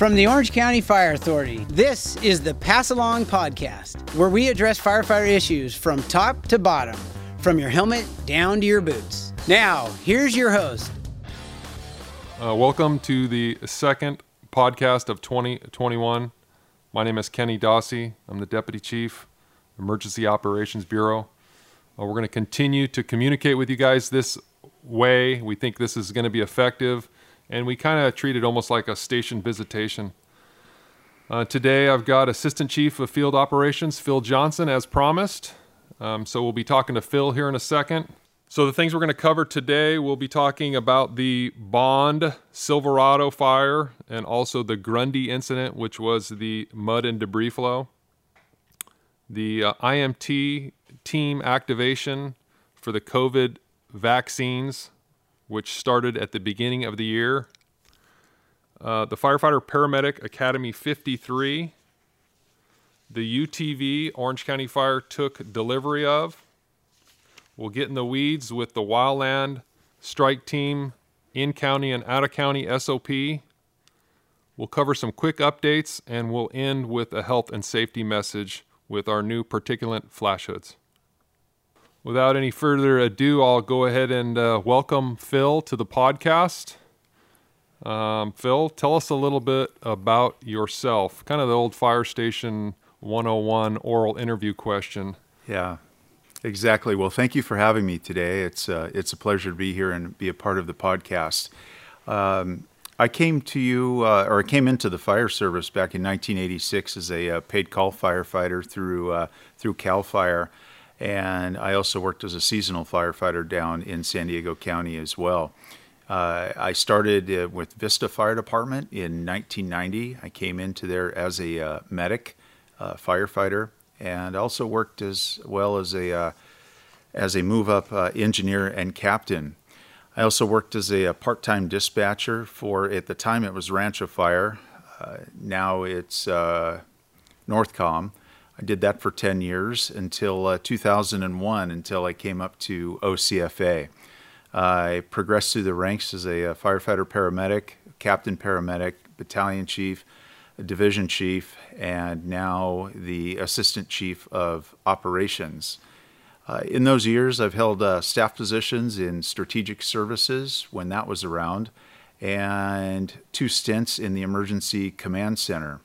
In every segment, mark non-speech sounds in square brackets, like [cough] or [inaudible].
From the Orange County Fire Authority, this is the Pass Along Podcast, where we address firefighter issues from top to bottom, from your helmet down to your boots. Now, here's your host. Uh, welcome to the second podcast of 2021. My name is Kenny Dossey. I'm the Deputy Chief, Emergency Operations Bureau. Uh, we're going to continue to communicate with you guys this way. We think this is going to be effective, and we kind of treat it almost like a station visitation. Uh, today, I've got Assistant Chief of Field Operations, Phil Johnson, as promised. Um, so we'll be talking to Phil here in a second. So, the things we're going to cover today, we'll be talking about the Bond Silverado fire and also the Grundy incident, which was the mud and debris flow. The uh, IMT team activation for the COVID vaccines, which started at the beginning of the year. Uh, the Firefighter Paramedic Academy 53. The UTV Orange County Fire took delivery of. We'll get in the weeds with the Wildland Strike Team in county and out of county SOP. We'll cover some quick updates and we'll end with a health and safety message with our new particulate flash hoods. Without any further ado, I'll go ahead and uh, welcome Phil to the podcast. Um, Phil, tell us a little bit about yourself, kind of the old fire station 101 oral interview question. Yeah, exactly. Well, thank you for having me today. It's uh, it's a pleasure to be here and be a part of the podcast. Um, I came to you, uh, or I came into the fire service back in 1986 as a uh, paid call firefighter through uh, through Cal Fire, and I also worked as a seasonal firefighter down in San Diego County as well. Uh, I started uh, with Vista Fire Department in 1990. I came into there as a uh, medic firefighter, and also worked as well as a as a move up engineer and captain I also worked as a, a part time dispatcher for, at the time, it was Rancho Fire. Uh, now it's uh, Northcom. I did that for 10 years until uh, 2001, until I came up to OCFA. I progressed through the ranks as a, a firefighter paramedic, captain paramedic, battalion chief, division chief, and now the assistant chief of operations. Uh, in those years, I've held uh, staff positions in strategic services when that was around, and two stints in the emergency command center.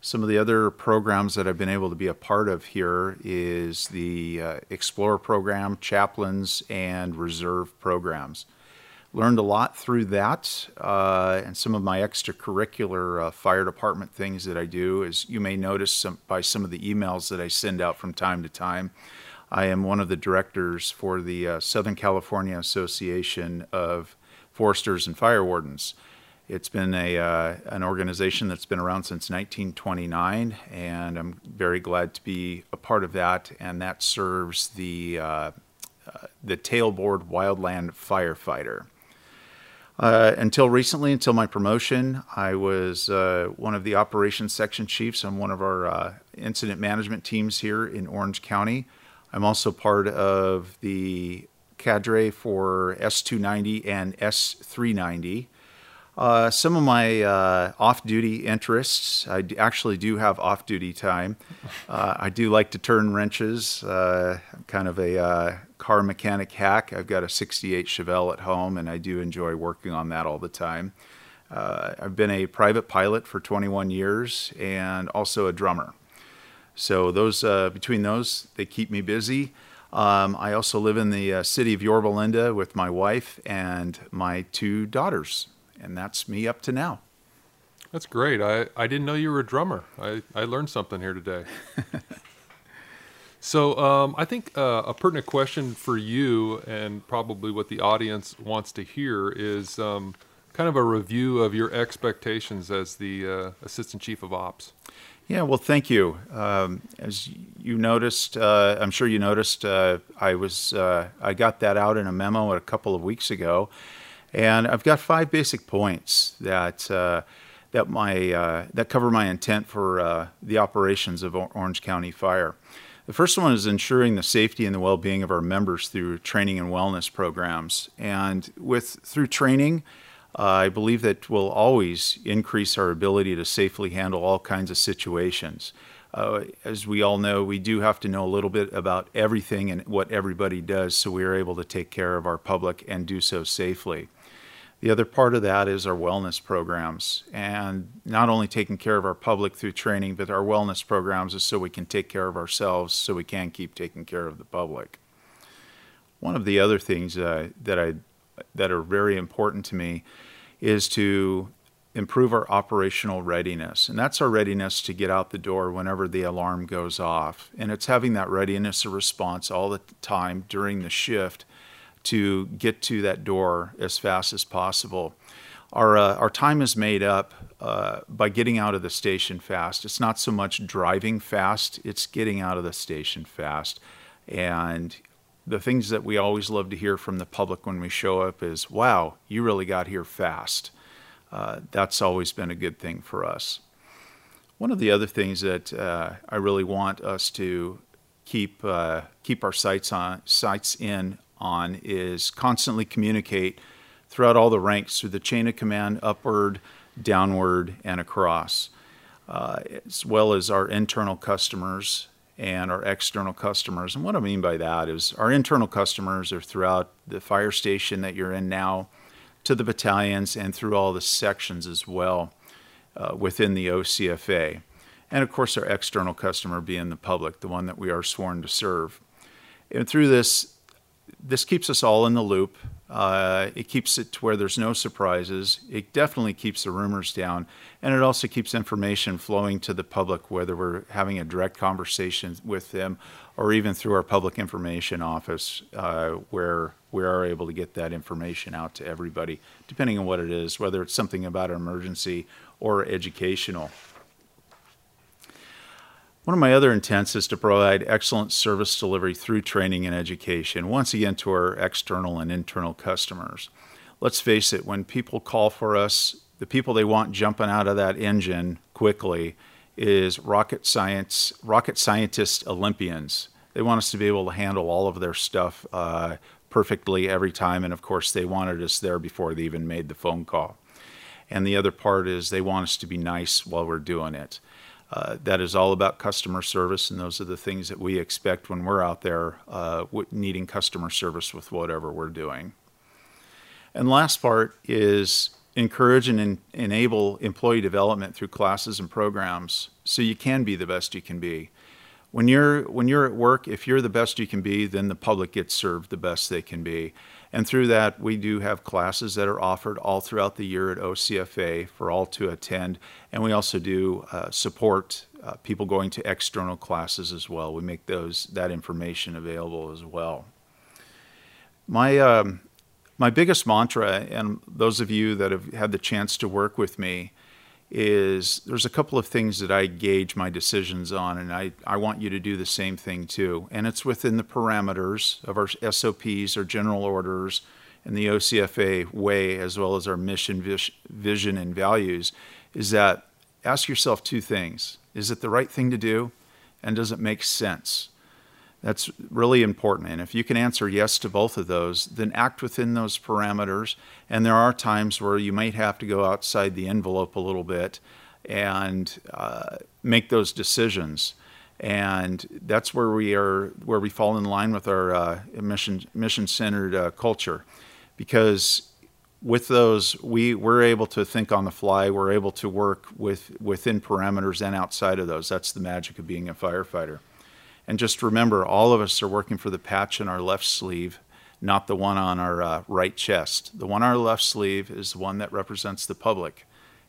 Some of the other programs that I've been able to be a part of here is the uh, Explorer program, chaplains, and reserve programs. Learned a lot through that, uh, and some of my extracurricular uh, fire department things that I do, as you may notice some, by some of the emails that I send out from time to time. I am one of the directors for the uh, Southern California Association of Foresters and Fire Wardens. It's been a uh, an organization that's been around since 1929, and I'm very glad to be a part of that. And that serves the uh, uh the tailboard wildland firefighter. Uh, until recently, until my promotion, I was uh, one of the operations section chiefs on one of our uh, incident management teams here in Orange County. I'm also part of the cadre for S290 and S390. Uh, some of my uh, off duty interests, I actually do have off duty time. Uh, I do like to turn wrenches. Uh, I'm kind of a uh, car mechanic hack. I've got a 68 Chevelle at home, and I do enjoy working on that all the time. Uh, I've been a private pilot for 21 years and also a drummer. So those uh, between those, they keep me busy. Um, I also live in the uh, city of Yorba Linda with my wife and my two daughters, and that's me up to now. That's great. I, I didn't know you were a drummer. I, I learned something here today. [laughs] so um, I think uh, a pertinent question for you, and probably what the audience wants to hear, is um, kind of a review of your expectations as the uh, assistant chief of ops. Yeah, well, thank you. Um, as you noticed, uh, I'm sure you noticed, uh, I was uh, I got that out in a memo a couple of weeks ago, and I've got five basic points that uh, that my uh, that cover my intent for uh, the operations of Orange County Fire. The first one is ensuring the safety and the well-being of our members through training and wellness programs, and with through training. I believe that will always increase our ability to safely handle all kinds of situations. Uh, as we all know, we do have to know a little bit about everything and what everybody does so we are able to take care of our public and do so safely. The other part of that is our wellness programs, and not only taking care of our public through training, but our wellness programs is so we can take care of ourselves so we can keep taking care of the public. One of the other things uh, that I that are very important to me is to improve our operational readiness. And that's our readiness to get out the door whenever the alarm goes off. And it's having that readiness of response all the time during the shift to get to that door as fast as possible. Our, uh, our time is made up uh, by getting out of the station fast. It's not so much driving fast, it's getting out of the station fast. And the things that we always love to hear from the public when we show up is, wow, you really got here fast. Uh, that's always been a good thing for us. One of the other things that uh, I really want us to keep uh, keep our sights on sights in on is constantly communicate throughout all the ranks through the chain of command, upward, downward, and across, uh, as well as our internal customers and our external customers. And what I mean by that is our internal customers are throughout the fire station that you're in now, to the battalions, and through all the sections as well uh, within the OCFA. And of course, our external customer being the public, the one that we are sworn to serve. And through this, this keeps us all in the loop. Uh, it keeps it to where there's no surprises. It definitely keeps the rumors down, and it also keeps information flowing to the public, whether we're having a direct conversation with them or even through our public information office, uh, where we are able to get that information out to everybody, depending on what it is, whether it's something about an emergency or educational. One of my other intents is to provide excellent service delivery through training and education, once again to our external and internal customers. Let's face it, when people call for us, the people they want jumping out of that engine quickly is rocket science, rocket scientist Olympians. They want us to be able to handle all of their stuff uh, perfectly every time, and of course, they wanted us there before they even made the phone call. And the other part is they want us to be nice while we're doing it. Uh, that is all about customer service, and those are the things that we expect when we're out there uh, needing customer service with whatever we're doing. And last part is encourage and en- enable employee development through classes and programs so you can be the best you can be. When you're when you're at work, if you're the best you can be, then the public gets served the best they can be. And through that, we do have classes that are offered all throughout the year at OCFA for all to attend. And we also do uh, support uh, people going to external classes as well. We make those that information available as well. My um, my biggest mantra, and those of you that have had the chance to work with me, is there's a couple of things that I gauge my decisions on, and I, I want you to do the same thing too. And it's within the parameters of our SOPs, our general orders, and the OCFA way, as well as our mission, vision, and values, is that ask yourself two things Is it the right thing to do? And does it make sense? That's really important. And if you can answer yes to both of those, then act within those parameters. And there are times where you might have to go outside the envelope a little bit and uh, make those decisions. And that's where we are, where we fall in line with our uh, mission mission centered uh, culture, because with those we we're able to think on the fly. We're able to work with within parameters and outside of those. That's the magic of being a firefighter. And just remember, all of us are working for the patch in our left sleeve, not the one on our uh, right chest. The one on our left sleeve is the one that represents the public.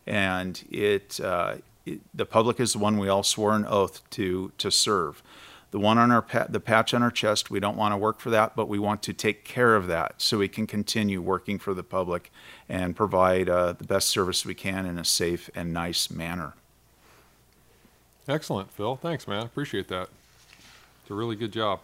And it, uh, it, the public is the one we all swore an oath to, to serve. The one on our pa- the patch on our chest, we don't want to work for that, but we want to take care of that so we can continue working for the public and provide uh, the best service we can in a safe and nice manner. Excellent, Phil. Thanks, man. Appreciate that. It's a really good job.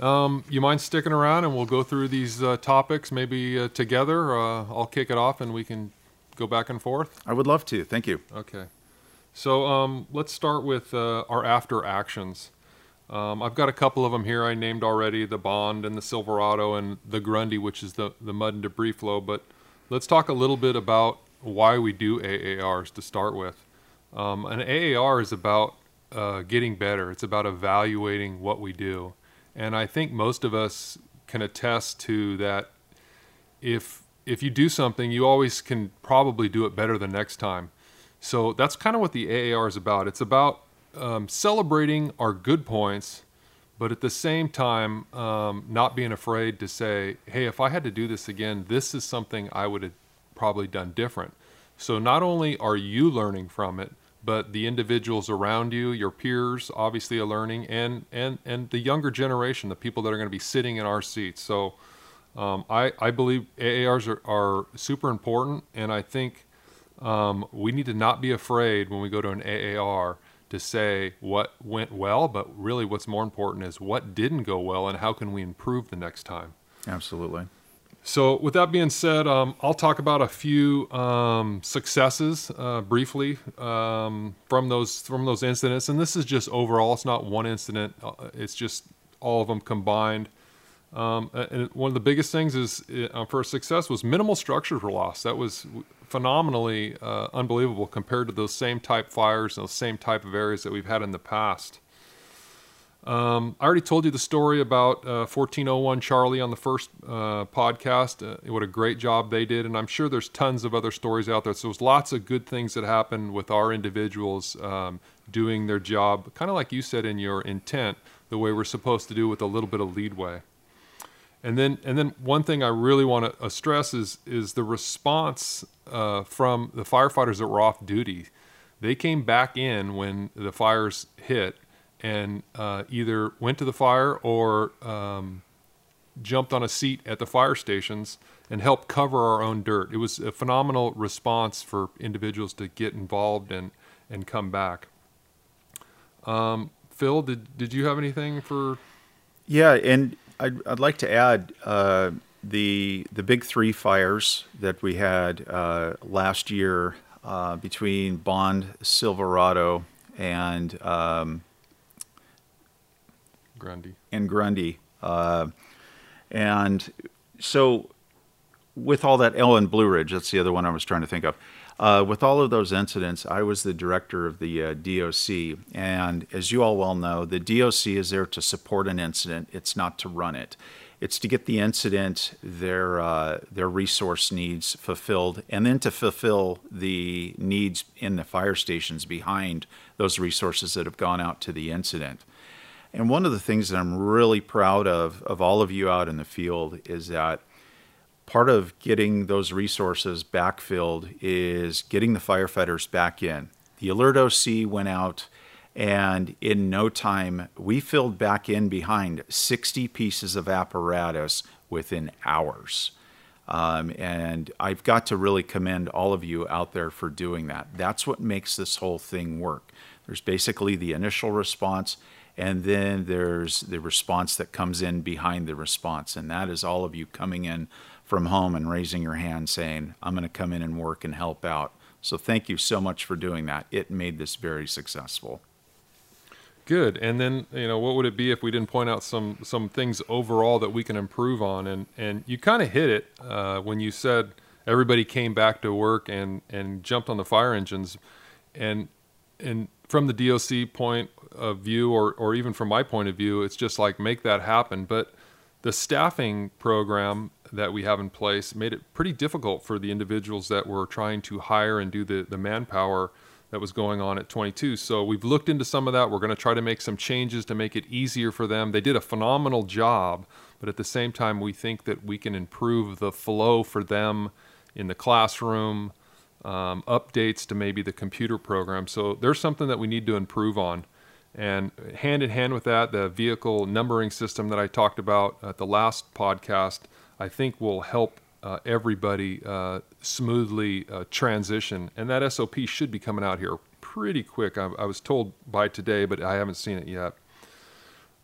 Um, you mind sticking around and we'll go through these uh, topics maybe uh, together? Uh, I'll kick it off and we can go back and forth. I would love to. Thank you. Okay. So um, let's start with uh, our after actions. Um, I've got a couple of them here I named already the Bond and the Silverado and the Grundy, which is the, the mud and debris flow. But let's talk a little bit about why we do AARs to start with. Um, an AAR is about uh, getting better. It's about evaluating what we do, and I think most of us can attest to that. If if you do something, you always can probably do it better the next time. So that's kind of what the AAR is about. It's about um, celebrating our good points, but at the same time, um, not being afraid to say, hey, if I had to do this again, this is something I would have probably done different. So not only are you learning from it, but the individuals around you, your peers, obviously are learning, and and and the younger generation, the people that are going to be sitting in our seats. So um, I I believe AARs are, are super important, and I think um, we need to not be afraid when we go to an AAR to say what went well, but really what's more important is what didn't go well and how can we improve the next time. Absolutely. So, with that being said, um, I'll talk about a few um, successes uh, briefly um, from those from those incidents, and this is just overall. It's not one incident; uh, it's just all of them combined. Um, and one of the biggest things is uh, for success was minimal structures were lost. That was phenomenally uh, unbelievable compared to those same type fires and those same type of areas that we've had in the past. Um, I already told you the story about uh, 1401 Charlie on the first uh, podcast. Uh, what a great job they did, and I'm sure there's tons of other stories out there. So there's lots of good things that happen with our individuals um, doing their job, kind of like you said in your intent, the way we're supposed to do with a little bit of leadway. And then, and then one thing I really want to uh, stress is is the response uh, from the firefighters that were off duty. They came back in when the fires hit and uh, either went to the fire or um, jumped on a seat at the fire stations and helped cover our own dirt. It was a phenomenal response for individuals to get involved and and come back. Um, Phil, did did you have anything for? Yeah, and I'd, I'd like to add uh, the the big three fires that we had uh, last year uh, between Bond, Silverado, and um, Grundy and Grundy, uh, and so with all that, Ellen Blue Ridge, that's the other one I was trying to think of. Uh, with all of those incidents, I was the director of the uh, DOC. And as you all well know, the DOC is there to support an incident, it's not to run it. It's to get the incident, their, uh, their resource needs fulfilled, and then to fulfill the needs in the fire stations behind those resources that have gone out to the incident. And one of the things that I'm really proud of, of all of you out in the field, is that part of getting those resources backfilled is getting the firefighters back in. The Alert OC went out, and in no time, we filled back in behind 60 pieces of apparatus within hours. Um, and I've got to really commend all of you out there for doing that. That's what makes this whole thing work. There's basically the initial response, and then there's the response that comes in behind the response. And that is all of you coming in from home and raising your hand saying, I'm going to come in and work and help out. So thank you so much for doing that. It made this very successful. Good. And then, you know, what would it be if we didn't point out some some things overall that we can improve on? And and you kind of hit it uh, when you said everybody came back to work and and jumped on the fire engines, and and from the DOC point of view, or or even from my point of view, it's just like make that happen. But the staffing program that we have in place made it pretty difficult for the individuals that were trying to hire and do the, the manpower that was going on at 22. So we've looked into some of that. We're going to try to make some changes to make it easier for them. They did a phenomenal job, but at the same time, we think that we can improve the flow for them in the classroom, um, updates to maybe the computer program. So there's something that we need to improve on. And hand in hand with that, the vehicle numbering system that I talked about at the last podcast, I think will help uh, everybody uh, smoothly uh, transition. And that SOP should be coming out here pretty quick. I, I was told by today, but I haven't seen it yet.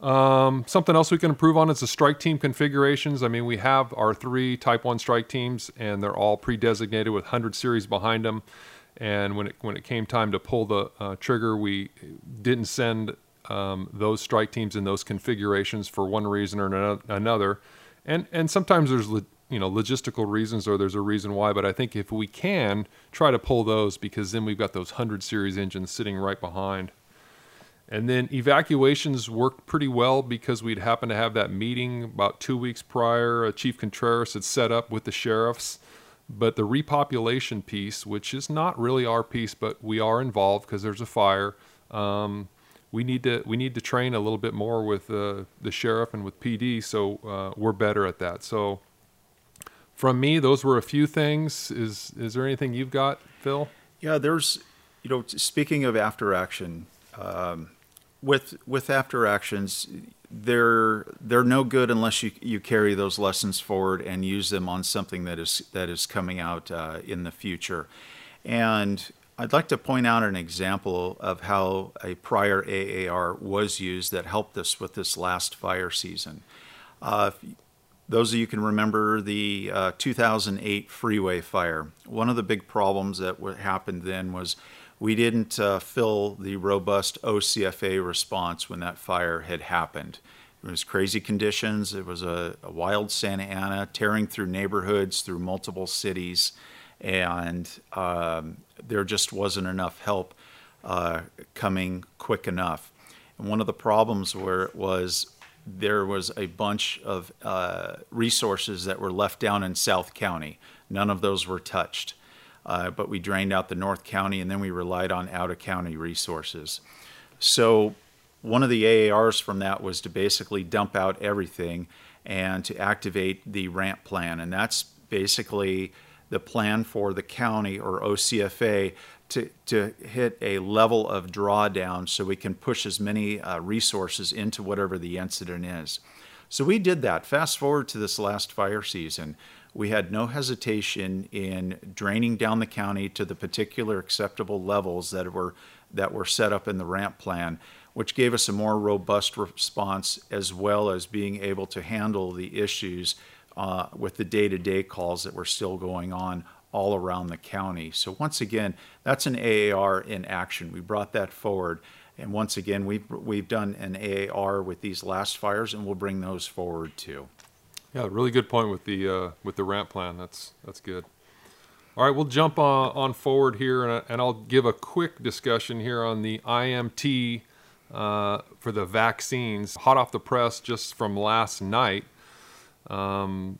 Um, something else we can improve on is the strike team configurations. I mean, we have our three Type 1 strike teams, and they're all pre designated with 100 series behind them. And when it when it came time to pull the uh, trigger, we didn't send um, those strike teams in those configurations for one reason or another. And and sometimes there's you know logistical reasons or there's a reason why. But I think if we can try to pull those because then we've got those hundred series engines sitting right behind. And then evacuations worked pretty well because we'd happened to have that meeting about two weeks prior. Uh, Chief Contreras had set up with the sheriffs. But the repopulation piece, which is not really our piece, but we are involved because there's a fire. Um, we need to we need to train a little bit more with uh, the sheriff and with PD, so uh, we're better at that. So, from me, those were a few things. Is is there anything you've got, Phil? Yeah, there's, you know, speaking of after action, um, with with after actions, they're they're no good unless you you carry those lessons forward and use them on something that is that is coming out uh, in the future. And I'd like to point out an example of how a prior AAR was used that helped us with this last fire season. Uh, those of you can remember the uh, 2008 freeway fire. One of the big problems that happened then was we didn't uh, fill the robust OCFA response when that fire had happened. It was crazy conditions. It was a, a wild Santa Ana tearing through neighborhoods, through multiple cities, and um, there just wasn't enough help uh, coming quick enough. And one of the problems was there was a bunch of uh, resources that were left down in South County. None of those were touched uh, but we drained out the North County and then we relied on out of county resources. So one of the AARs from that was to basically dump out everything and to activate the ramp plan. And that's basically the plan for the county or OCFA to, to hit a level of drawdown so we can push as many uh, resources into whatever the incident is. So we did that. Fast forward to this last fire season we had no hesitation in draining down the county to the particular acceptable levels that were that were set up in the ramp plan, which gave us a more robust response as well as being able to handle the issues uh, with the day-to-day calls that were still going on all around the county. So once again, that's an AAR in action. We brought that forward. And once again, we've, we've done an AAR with these last fires, and we'll bring those forward too. Yeah, really good point with the uh, with the ramp plan. That's that's good. All right, we'll jump on, on forward here, and, and I'll give a quick discussion here on the IMT uh, for the vaccines. Hot off the press, just from last night, um,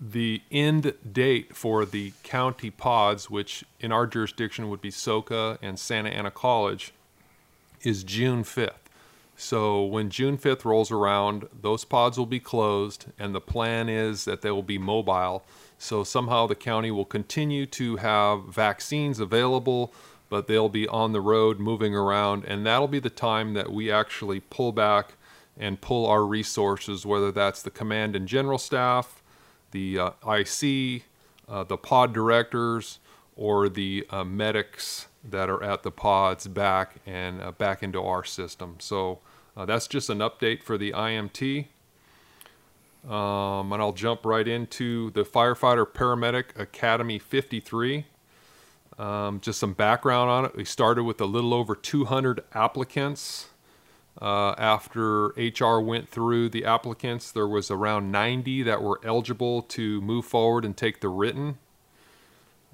the end date for the county pods, which in our jurisdiction would be Soka and Santa Ana College, is June 5th. So when June 5th rolls around, those pods will be closed, and the plan is that they will be mobile. So somehow the county will continue to have vaccines available, but they'll be on the road moving around, and that'll be the time that we actually pull back and pull our resources, whether that's the command and general staff, the uh, IC, uh, the pod directors, or the uh, medics that are at the pods back and uh, back into our system. So uh, that's just an update for the IMT. Um, and I'll jump right into the Firefighter Paramedic Academy 53. Um, just some background on it. We started with a little over 200 applicants. Uh, after HR went through the applicants, there was around 90 that were eligible to move forward and take the written.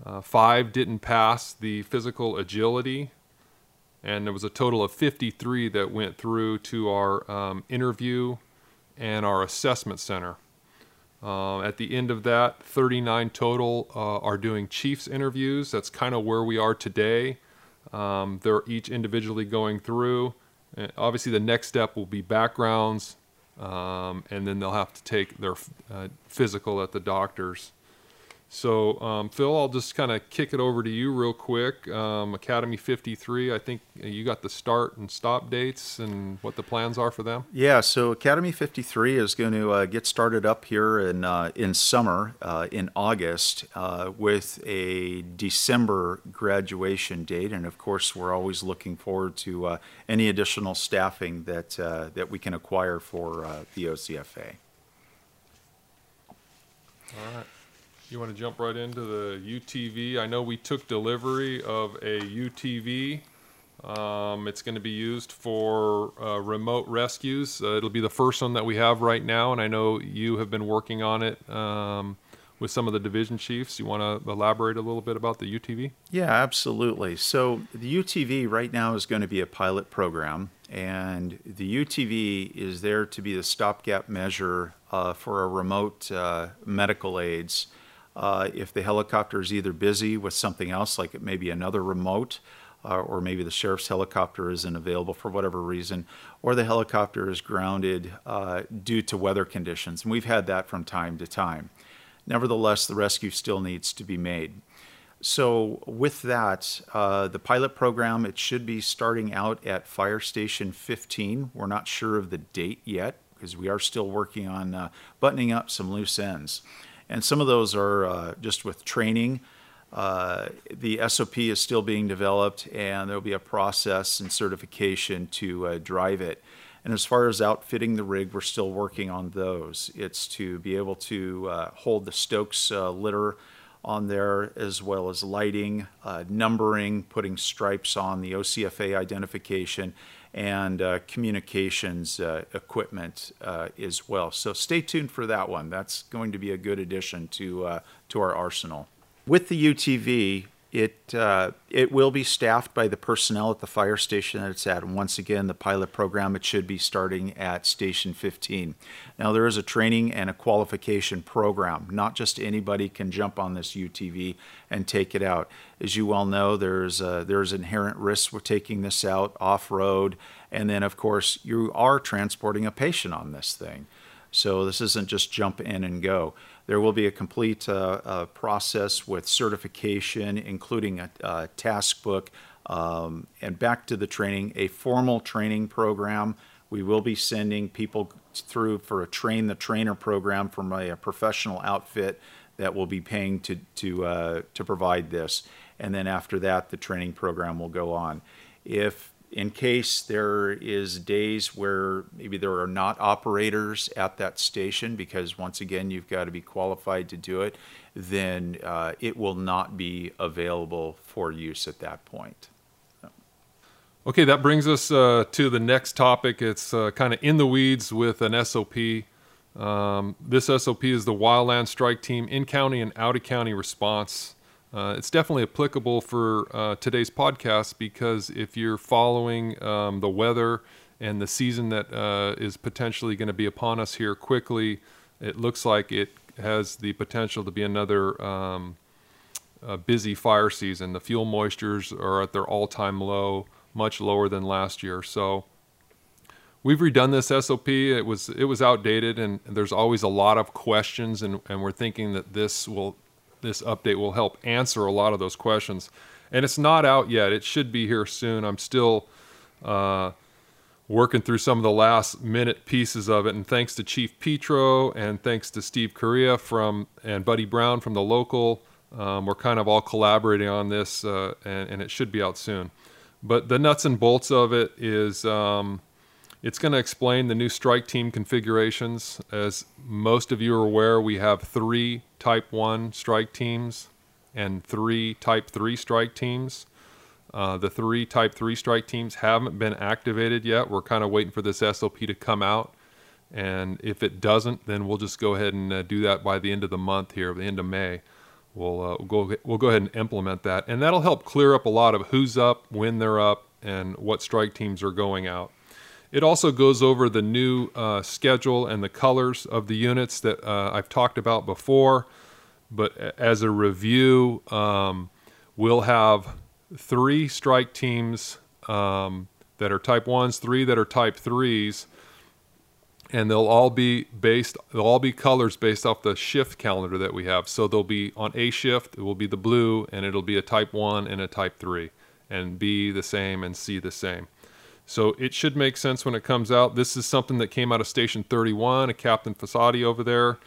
Uh, five didn't pass the physical agility and there was a total of 53 that went through to our um, interview and our assessment center. Uh, at the end of that, 39 total uh, are doing chiefs interviews. That's kind of where we are today. Um, they're each individually going through. And obviously, the next step will be backgrounds, um, and then they'll have to take their uh, physical at the doctor's. So, um, Phil, I'll just kind of kick it over to you real quick. Um, Academy 53, I think you got the start and stop dates and what the plans are for them. Yeah, so Academy 53 is going to uh, get started up here in uh, in summer uh, in August uh, with a December graduation date, and of course, we're always looking forward to uh, any additional staffing that uh, that we can acquire for the OCFA. All right. You want to jump right into the UTV? I know we took delivery of a UTV. Um, it's going to be used for uh, remote rescues. Uh, it'll be the first one that we have right now, and I know you have been working on it um, with some of the division chiefs. You want to elaborate a little bit about the UTV? Yeah, absolutely. So the UTV right now is going to be a pilot program, and the UTV is there to be the stopgap measure uh, for a remote uh, medical aids. Uh, if the helicopter is either busy with something else, like it may be another remote, uh, or maybe the sheriff's helicopter isn't available for whatever reason, or the helicopter is grounded uh, due to weather conditions. And we've had that from time to time. Nevertheless, the rescue still needs to be made. So, with that, uh, the pilot program, it should be starting out at Fire Station 15. We're not sure of the date yet because we are still working on uh, buttoning up some loose ends. And some of those are uh, just with training. Uh, the SOP is still being developed, and there will be a process and certification to uh, drive it. And as far as outfitting the rig, we're still working on those. It's to be able to uh, hold the Stokes uh, litter on there, as well as lighting, uh, numbering, putting stripes on the OCFA identification, and uh, communications uh, equipment uh, as well. So stay tuned for that one. That's going to be a good addition to to our arsenal. With the UTV, it uh, it will be staffed by the personnel at the fire station that it's at. And once again, the pilot program it should be starting at Station 15. Now there is a training and a qualification program. Not just anybody can jump on this UTV and take it out. As you well know, there's there's inherent risks with taking this out off road, and then of course you are transporting a patient on this thing. So this isn't just jump in and go. There will be a complete uh, uh, process with certification, including a, a task book, um, and back to the training, a formal training program. We will be sending people through for a train the trainer program from a, a professional outfit that will be paying to to uh, to provide this, and then after that, the training program will go on. If in case there is days where maybe there are not operators at that station because once again you've got to be qualified to do it then uh, it will not be available for use at that point. Okay that brings us uh, to the next topic. It's uh, kind of in the weeds with an sop um, this sop is the wildland strike team in county and out of county response uh, it's definitely applicable for uh, today's podcast because if you're following um, the weather and the season that uh, is potentially going to be upon us here quickly, it looks like it has the potential to be another um, busy fire season. The fuel moistures are at their all time low, much lower than last year. So we've redone this SOP. It was it was outdated, and there's always a lot of questions, and, and we're thinking that this will this update will help answer a lot of those questions. And it's not out yet. It should be here soon. I'm still uh, working through some of the last minute pieces of it. And thanks to Chief Petro and thanks to Steve Correa from and Buddy Brown from the local, um, we're kind of all collaborating on this, uh, and, and, it should be out soon. But the nuts and bolts of it is um, it's going to explain the new strike team configurations. As most of you are aware, we have three Type 1 strike teams and three Type 3 strike teams. Uh, the three Type 3 strike teams haven't been activated yet. We're kind of waiting for this SOP to come out. And if it doesn't, then we'll just go ahead and uh, do that by the end of the month here, the end of May. We'll, uh, we'll, go, we'll go ahead and implement that. And that'll help clear up a lot of who's up, when they're up, and what strike teams are going out. It also goes over the new uh, schedule and the colors of the units that uh, I've talked about before. But as a review, um, we'll have three strike teams um, that are type 1s, three that are type 3s, and they'll all be based they'll all be colors based off the shift calendar that we have so they'll be on a shift it will be the blue and it'll be a type 1 and a type 3 and b the same and c the same so it should make sense when it comes out. This is something that came out of Station 31. A Captain Fasadi over there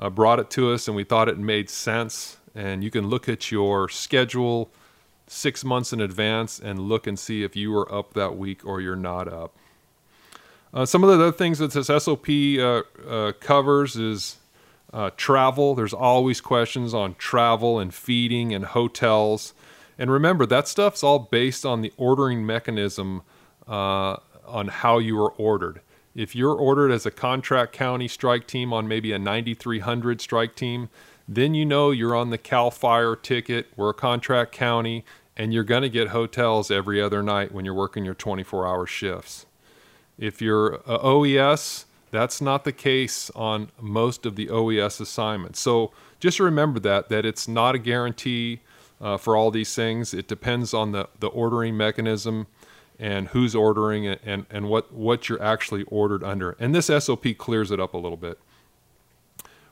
uh, brought it to us, and we thought it made sense. And you can look at your schedule six months in advance and look and see if you are up that week or you're not up. Uh, some of the other things that this SOP uh, uh, covers is uh, travel. There's always questions on travel and feeding and hotels. And remember, that stuff's all based on the ordering mechanism uh, on how you are ordered. If you're ordered as a contract county strike team on maybe a 9300 strike team, then you know you're on the CAL FIRE ticket. We're a contract county, and you're going to get hotels every other night when you're working your 24 hour shifts. If you're a OES, that's not the case on most of the OES assignments. So just remember that that it's not a guarantee uh, for all these things. It depends on the, the ordering mechanism and who's ordering it and, and what, what you're actually ordered under. And this SOP clears it up a little bit.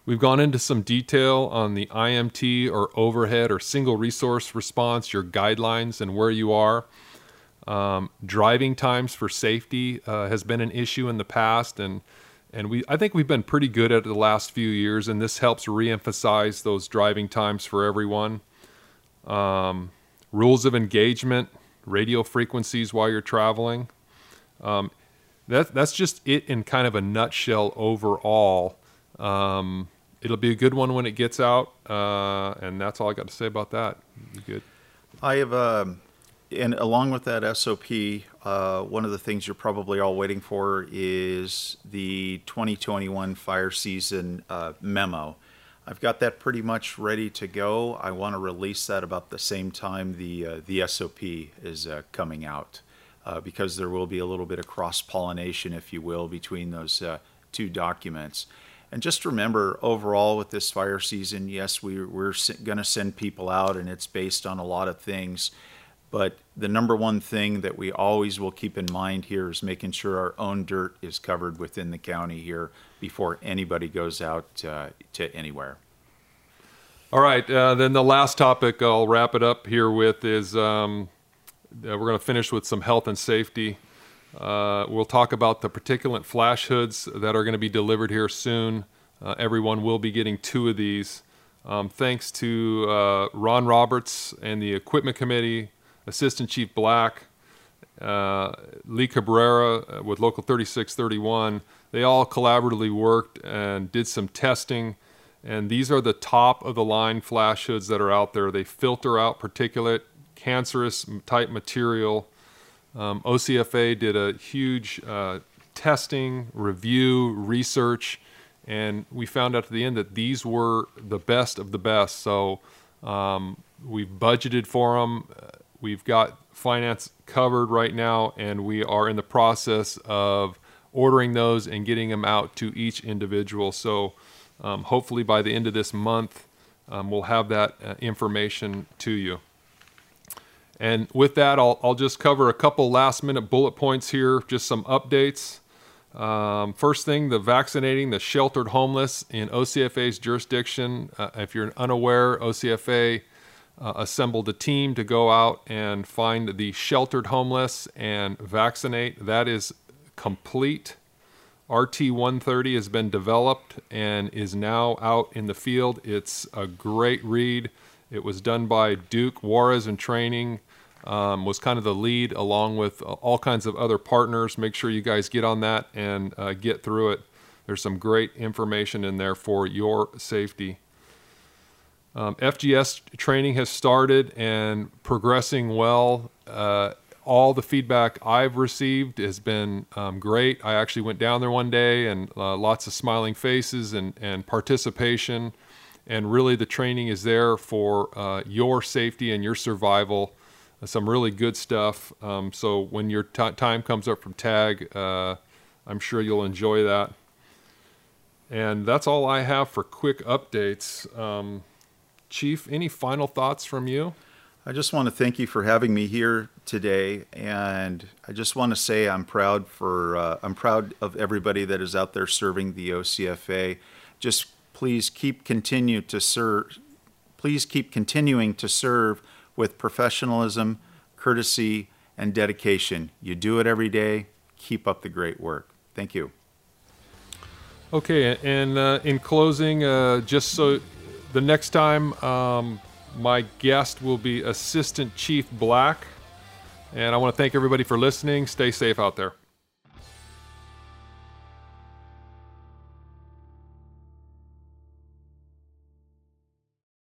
We've gone into some detail on the IMT or overhead or single resource response, your guidelines, and where you are. Um, driving times for safety uh, has been an issue in the past, and and we I think we've been pretty good at it the last few years, and this helps reemphasize those driving times for everyone. Um, rules of engagement, radio frequencies while you're traveling. Um, that that's just it in kind of a nutshell overall. Um, it'll be a good one when it gets out, uh, and that's all I got to say about that. good. I have, um, and along with that SOP, uh, one of the things you're probably all waiting for is the 2021 fire season uh, memo. I've got that pretty much ready to go. I want to release that about the same time the uh, the SOP is uh, coming out, uh, because there will be a little bit of cross pollination, if you will, between those two documents. And just remember, overall, with this fire season, yes, we, we're going to send people out, and it's based on a lot of things. But the number one thing that we always will keep in mind here is making sure our own dirt is covered within the county here before anybody goes out uh, to anywhere. All right. Uh, then the last topic I'll wrap it up here with is um, uh, we're going to finish with some health and safety. Uh, we'll talk about the particulate flash hoods that are going to be delivered here soon. Uh, everyone will be getting two of these. Um, thanks to uh, Ron Roberts and the Equipment Committee, Assistant Chief Black, uh, Lee Cabrera uh, with Local 3631. They all collaboratively worked and did some testing. And these are the top of the line flash hoods that are out there. They filter out particulate, cancerous type material um, OCFA did a huge uh, testing, review, research, and we found out at the end that these were the best of the best. So um, we've budgeted for them. We've got finance covered right now, and we are in the process of ordering those and getting them out to each individual. So um, hopefully by the end of this month, um, we'll have that uh, information to you. And with that, I'll, I'll just cover a couple last minute bullet points here, just some updates. Um, first thing, the vaccinating the sheltered homeless in OCFA's jurisdiction. Uh, if you're unaware, OCFA uh, assembled a team to go out and find the sheltered homeless and vaccinate. That is complete. RT 130 has been developed and is now out in the field. It's a great read. It was done by Duke Juarez in training um, was kind of the lead along with uh, all kinds of other partners. Make sure you guys get on that and uh, get through it. There's some great information in there for your safety. Um, FGS training has started and progressing well. Uh, all the feedback I've received has been um, great. I actually went down there one day and uh, lots of smiling faces and, and participation. And really, the training is there for uh, your safety and your survival some really good stuff. Um, so when your t- time comes up from tag, uh, I'm sure you'll enjoy that. And that's all I have for quick updates. Um, Chief, any final thoughts from you? I just want to thank you for having me here today, and I just want to say I'm proud for uh, I'm proud of everybody that is out there serving the OCFA. Just please keep continue to serve. Please keep continuing to serve with professionalism, courtesy, and dedication. You do it every day. Keep up the great work. Thank you. Okay, and uh, in closing, uh, just so the next time, um, my guest will be Assistant Chief Black. And I want to thank everybody for listening. Stay safe out there.